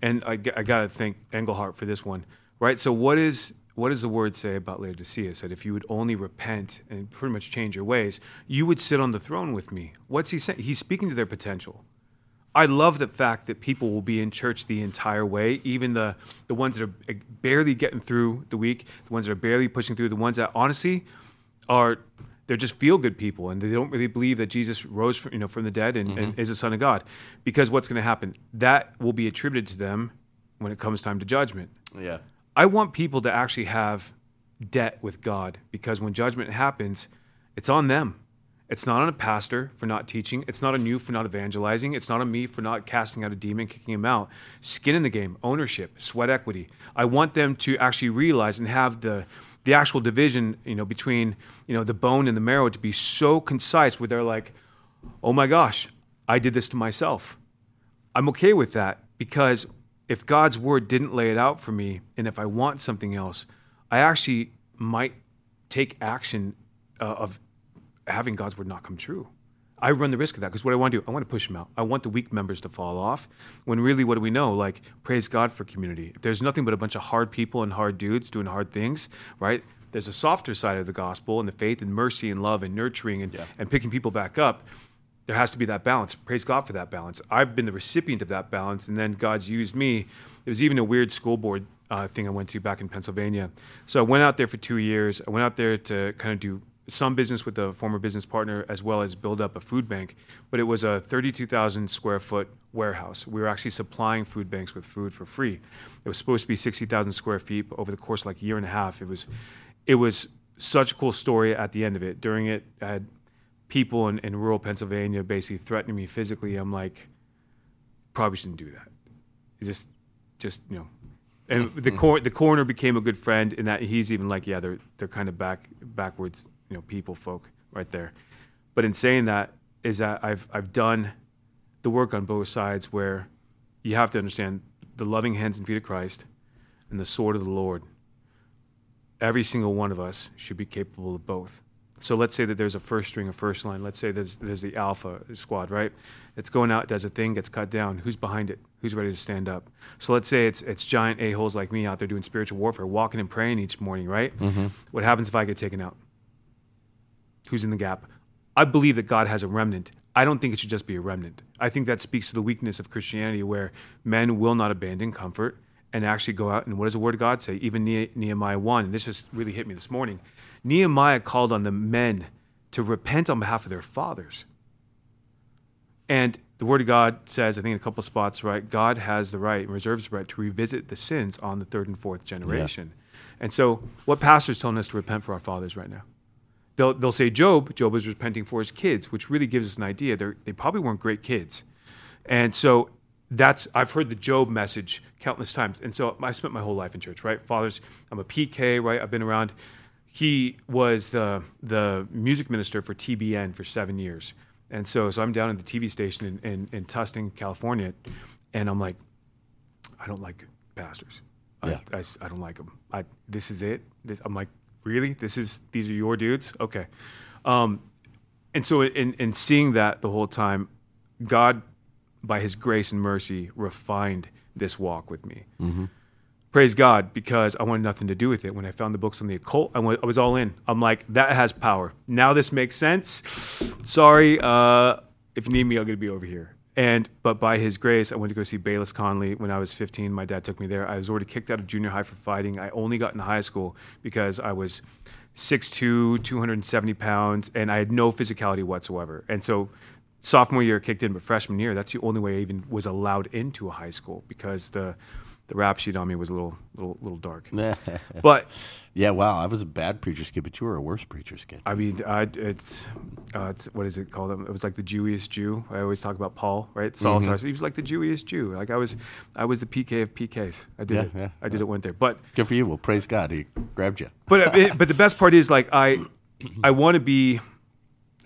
and I gotta thank Engelhart for this one, right? So what is what does the word say about Laodicea? Said if you would only repent and pretty much change your ways, you would sit on the throne with me. What's he saying? He's speaking to their potential. I love the fact that people will be in church the entire way, even the the ones that are eh, barely getting through the week, the ones that are barely pushing through, the ones that honestly are they're just feel good people and they don't really believe that Jesus rose from, you know from the dead and, and mm-hmm. is the Son of God. Because what's going to happen? That will be attributed to them when it comes time to judgment. Yeah. I want people to actually have debt with God because when judgment happens, it's on them. It's not on a pastor for not teaching. It's not on you for not evangelizing. It's not on me for not casting out a demon, kicking him out. Skin in the game, ownership, sweat equity. I want them to actually realize and have the the actual division, you know, between you know the bone and the marrow to be so concise where they're like, "Oh my gosh, I did this to myself." I'm okay with that because if God's word didn't lay it out for me, and if I want something else, I actually might take action uh, of having God's word not come true. I run the risk of that because what I want to do, I want to push them out. I want the weak members to fall off. When really, what do we know? Like, praise God for community. If there's nothing but a bunch of hard people and hard dudes doing hard things, right? There's a softer side of the gospel and the faith and mercy and love and nurturing and, and picking people back up there has to be that balance. Praise God for that balance. I've been the recipient of that balance, and then God's used me. It was even a weird school board uh, thing I went to back in Pennsylvania. So I went out there for two years. I went out there to kind of do some business with a former business partner as well as build up a food bank. But it was a 32,000 square foot warehouse. We were actually supplying food banks with food for free. It was supposed to be 60,000 square feet, but over the course of like a year and a half, it was, it was such a cool story at the end of it. During it, I had people in, in rural Pennsylvania basically threatening me physically. I'm like, probably shouldn't do that. It just, just you know. And the cor- the coroner became a good friend in that he's even like, yeah, they're they're kind of back backwards, you know, people folk right there. But in saying that, is that I've I've done the work on both sides where you have to understand the loving hands and feet of Christ and the sword of the Lord. Every single one of us should be capable of both. So let's say that there's a first string, a first line. Let's say there's there's the alpha squad, right? It's going out, does a thing, gets cut down. Who's behind it? Who's ready to stand up? So let's say it's it's giant a holes like me out there doing spiritual warfare, walking and praying each morning, right? Mm-hmm. What happens if I get taken out? Who's in the gap? I believe that God has a remnant. I don't think it should just be a remnant. I think that speaks to the weakness of Christianity, where men will not abandon comfort and actually go out and what does the Word of God say? Even Ne- Nehemiah 1, and this just really hit me this morning. Nehemiah called on the men to repent on behalf of their fathers. And the Word of God says, I think in a couple of spots, right, God has the right and reserves the right to revisit the sins on the third and fourth generation. And so, what pastor's telling us to repent for our fathers right now? They'll, they'll say Job, Job is repenting for his kids, which really gives us an idea. They're, they probably weren't great kids. And so that's I've heard the Job message countless times. And so I spent my whole life in church, right? Fathers, I'm a PK, right? I've been around. He was the the music minister for TBN for seven years. And so so I'm down at the TV station in, in, in Tustin, California, and I'm like, I don't like pastors. Yeah. I, I, I don't like them. I this is it. This, I'm like, really? This is these are your dudes? Okay. Um, and so in in seeing that the whole time, God, by His grace and mercy, refined this walk with me. Praise God, because I wanted nothing to do with it. When I found the books on the occult, I, went, I was all in. I'm like, that has power. Now this makes sense. Sorry, uh, if you need me, I'm going to be over here. And but by His grace, I went to go see Bayless Conley when I was 15. My dad took me there. I was already kicked out of junior high for fighting. I only got into high school because I was 6'2", 270 pounds, and I had no physicality whatsoever. And so sophomore year kicked in, but freshman year, that's the only way I even was allowed into a high school because the the rap sheet on me was a little little little dark. but yeah, wow, I was a bad preacher's kid, but you were a worse preacher's kid. I mean, I, it's uh, it's what is it called? It was like the Jewiest Jew. I always talk about Paul, right? Saul, mm-hmm. he was like the Jewiest Jew. Like I was, I was the PK of PKs. I did yeah, it. Yeah, I did yeah. it. Went there, but good for you. Well, praise God, he grabbed you. But it, but the best part is like I, I want to be.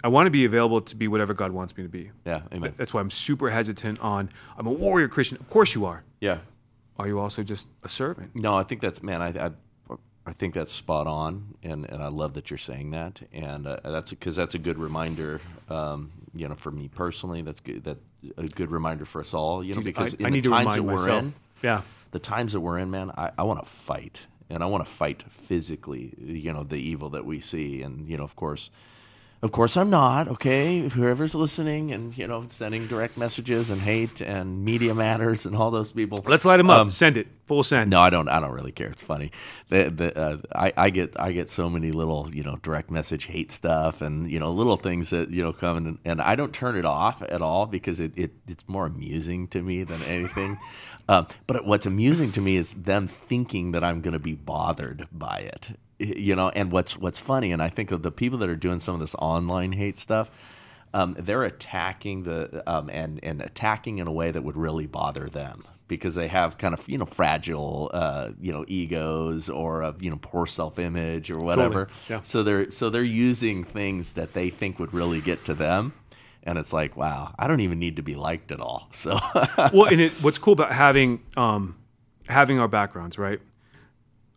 I want to be available to be whatever God wants me to be. Yeah, amen. That's why I'm super hesitant on. I'm a warrior Christian. Of course you are. Yeah. Are you also just a servant? No, I think that's man. I, I I think that's spot on, and, and I love that you're saying that, and uh, that's because that's a good reminder, um, you know, for me personally. That's good. That a good reminder for us all, you know, because I, in I the times that we're in, yeah, the times that we're in, man, I, I want to fight, and I want to fight physically, you know, the evil that we see, and you know, of course, of course, I'm not. Okay, whoever's listening and you know sending direct messages and hate and media matters and all those people. Let's light them up. Um, send it full send. No, I don't. I don't really care. It's funny. The, the, uh, I, I get I get so many little you know direct message hate stuff and you know little things that you know come and, and I don't turn it off at all because it, it it's more amusing to me than anything. Um, but what's amusing to me is them thinking that I'm going to be bothered by it you know, and what's what's funny, and I think of the people that are doing some of this online hate stuff, um, they're attacking the um, and and attacking in a way that would really bother them because they have kind of you know fragile uh, you know egos or a you know poor self image or whatever. Totally. Yeah. So they're so they're using things that they think would really get to them. And it's like, wow, I don't even need to be liked at all. So, well, and it, what's cool about having um, having our backgrounds, right?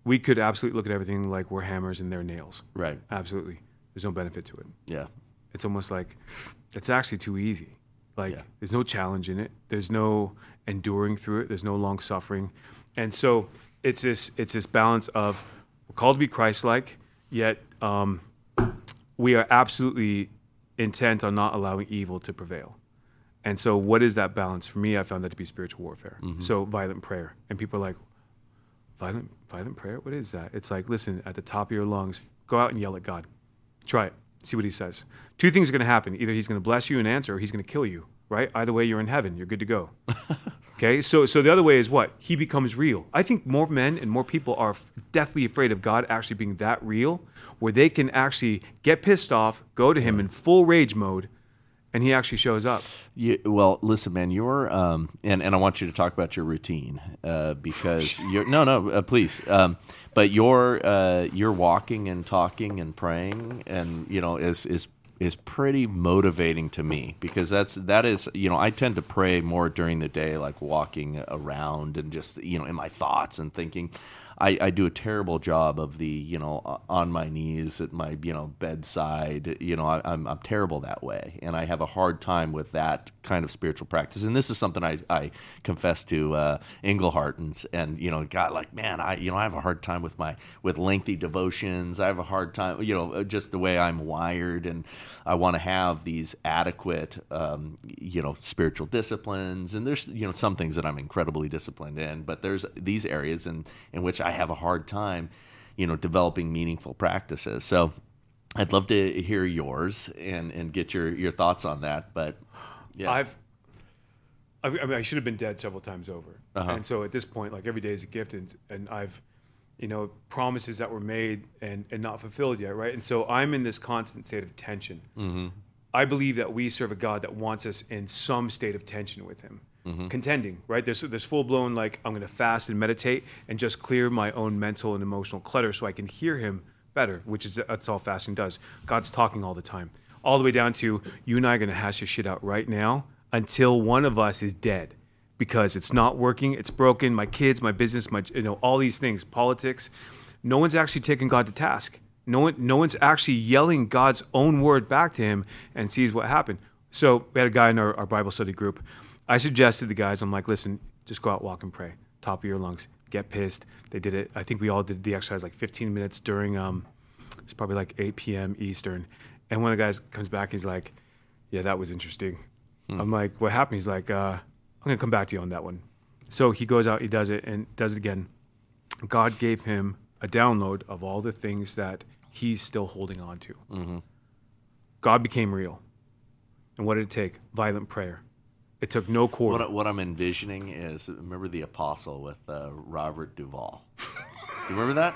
We could absolutely look at everything like we're hammers and they're nails. Right. Absolutely. There's no benefit to it. Yeah. It's almost like it's actually too easy. Like Yeah. there's no challenge in it. There's no enduring through it. There's no long suffering. And so it's this it's this balance of we're called to be Christ-like, yet um, we are absolutely intent on not allowing evil to prevail. And so, what is that balance? For me, I found that to be spiritual warfare. So, violent prayer. And people are like, violent, violent prayer? What is that? It's like, listen, at the top of your lungs, go out and yell at God. Try it. See what he says. Two things are going to happen. Either he's going to bless you and answer, or he's going to kill you, right? Either way, you're in heaven. You're good to go. okay? So, so the other way is what? He becomes real. I think more men and more people are deathly afraid of God actually being that real, where they can actually get pissed off, go to him in full rage mode, and he actually shows up. You, well, listen, man, you're um, and and I want you to talk about your routine uh, because you're no, no, uh, please. Um, but you're uh, you're walking and talking and praying, and you know is is is pretty motivating to me because that's that is you know I tend to pray more during the day, like walking around and just you know in my thoughts and thinking. I, I do a terrible job of the you know on my knees at my you know bedside you know I, I'm I'm terrible that way. And I have a hard time with that kind of spiritual practice. And this is something I, I confess to uh, Englehart and and you know got like man I you know I have a hard time with my with lengthy devotions. I have a hard time you know just the way I'm wired. And I want to have these adequate um, you know spiritual disciplines. And there's you know some things that I'm incredibly disciplined in but there's these areas in in which I have a hard time, you know, developing meaningful practices. So I'd love to hear yours and, and get your, your thoughts on that. But yeah, I've, I I mean, I should have been dead several times over. Uh-huh. And so at this point, like every day is a gift, and, and I've, you know, promises that were made and, and not fulfilled yet, right? And so I'm in this constant state of tension. Mm-hmm. I believe that we serve a God that wants us in some state of tension with Him. Mm-hmm. Contending, right? There's there's full blown like I'm going to fast and meditate and just clear my own mental and emotional clutter so I can hear Him better, which is that's all fasting does. God's talking all the time, all the way down to you and I are going to hash this shit out right now until one of us is dead because it's not working, it's broken. My kids, my business, my you know all these things, politics. No one's actually taking God to task. No one, no one's actually yelling God's own word back to him and sees what happened. So we had a guy in our, our Bible study group. I suggested the guys, I'm like, listen, just go out, walk, and pray. Top of your lungs. Get pissed. They did it. I think we all did the exercise like 15 minutes during, um, it's probably like 8 p.m. Eastern. And one of the guys comes back, he's like, yeah, that was interesting. I'm like, what happened? He's like, uh, I'm going to come back to you on that one. So he goes out, he does it, and does it again. God gave him a download of all the things that he's still holding on to. God became real. And what did it take? Violent prayer. It took no quarter. What, what I'm envisioning is remember the apostle with uh, Robert Duvall. Do you remember that?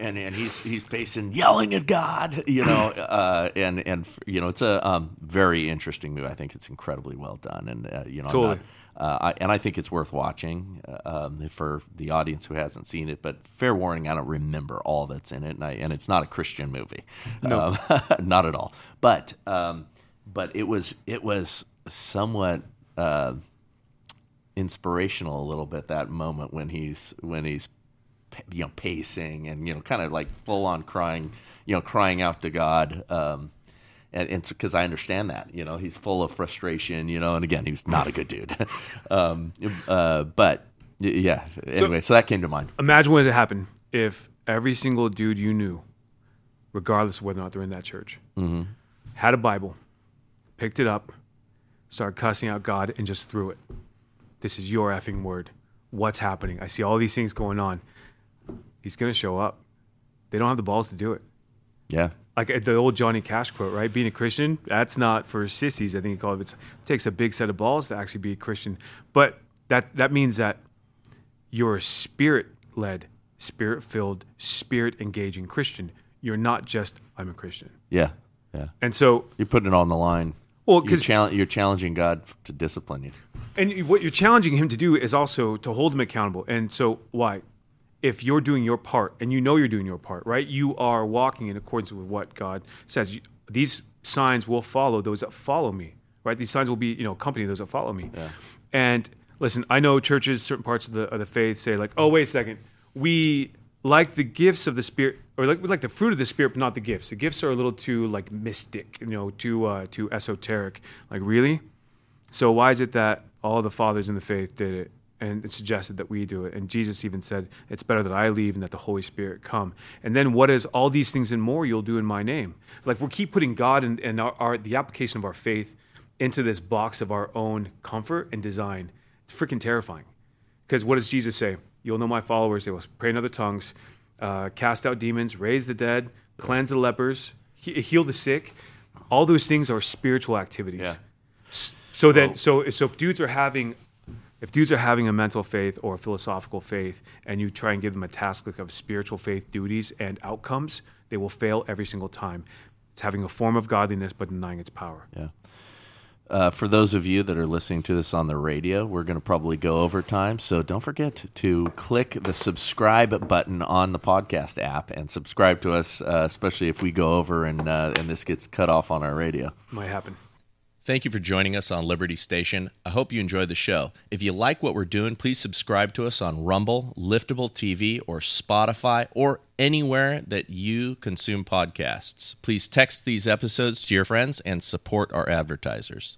And and he's he's pacing, yelling at God, you know, uh, and and you know it's a um, very interesting movie. I think it's incredibly well done, and uh, you know, Totally. not- uh, I, and I think it's worth watching uh, um, for the audience who hasn't seen it. But fair warning, I don't remember all that's in it, and, I, and it's not a Christian movie, no. not at all. But um, but it was it was somewhat uh, inspirational a little bit that moment when he's when he's you know pacing and you know kind of like full on crying you know crying out to God um and and because I understand that you know he's full of frustration you know and again he was not a good dude. Um uh but yeah anyway so, that came to mind. Imagine what would happen if every single dude you knew, regardless of whether or not they're in that church, had a Bible, picked it up, started cussing out God, and just threw it. This is your effing word. What's happening? I see all these things going on. He's going to show up. They don't have the balls to do it. yeah Like uh, the old Johnny Cash quote, right? Being a Christian, that's not for sissies. I think he called it. It takes a big set of balls to actually be a Christian. But that that means that you're a spirit-led, spirit-filled, spirit-engaging Christian. You're not just I'm a Christian. yeah yeah And so, you're putting it on the line Well, you're, 'cause- challenge, you're challenging God to discipline you and what you're challenging him to do is also to hold him accountable. And so, why? If you're doing your part, and you know you're doing your part, right? You are walking in accordance with what God says. These signs will follow those that follow me, right? These signs will be, you know, accompany those that follow me. And listen, I know churches, certain parts of the of the faith say like, oh, wait a second, we like the gifts of the Spirit, or like like the fruit of the Spirit, but not the gifts. The gifts are a little too like mystic, you know, too uh, too esoteric. Like, really? So why is it that all the fathers in the faith did it and it suggested that we do it? And Jesus even said, "It's better that I leave and that the Holy Spirit come." And then what is all these things and more you'll do in my name? Like we keep putting God and, and our, our the application of our faith into this box of our own comfort and design. It's freaking terrifying. Because what does Jesus say? You'll know my followers. They will pray in other tongues, uh, cast out demons, raise the dead, cleanse the lepers, he- heal the sick. All those things are spiritual activities. Yeah. So then, so so if dudes are having, if dudes are having a mental faith or a philosophical faith, and you try and give them a task like of spiritual faith duties and outcomes, they will fail every single time. It's having a form of godliness but denying its power. Yeah. Uh, for those of you that are listening to this on the radio, we're going to probably go over time. So don't forget to click the subscribe button on the podcast app and subscribe to us, uh, especially if we go over and, uh, and this gets cut off on our radio. Might happen. Thank you for joining us on Liberty Station. I hope you enjoyed the show. If you like what we're doing, please subscribe to us on Rumble, Liftable TV, or Spotify, or anywhere that you consume podcasts. Please text these episodes to your friends and support our advertisers.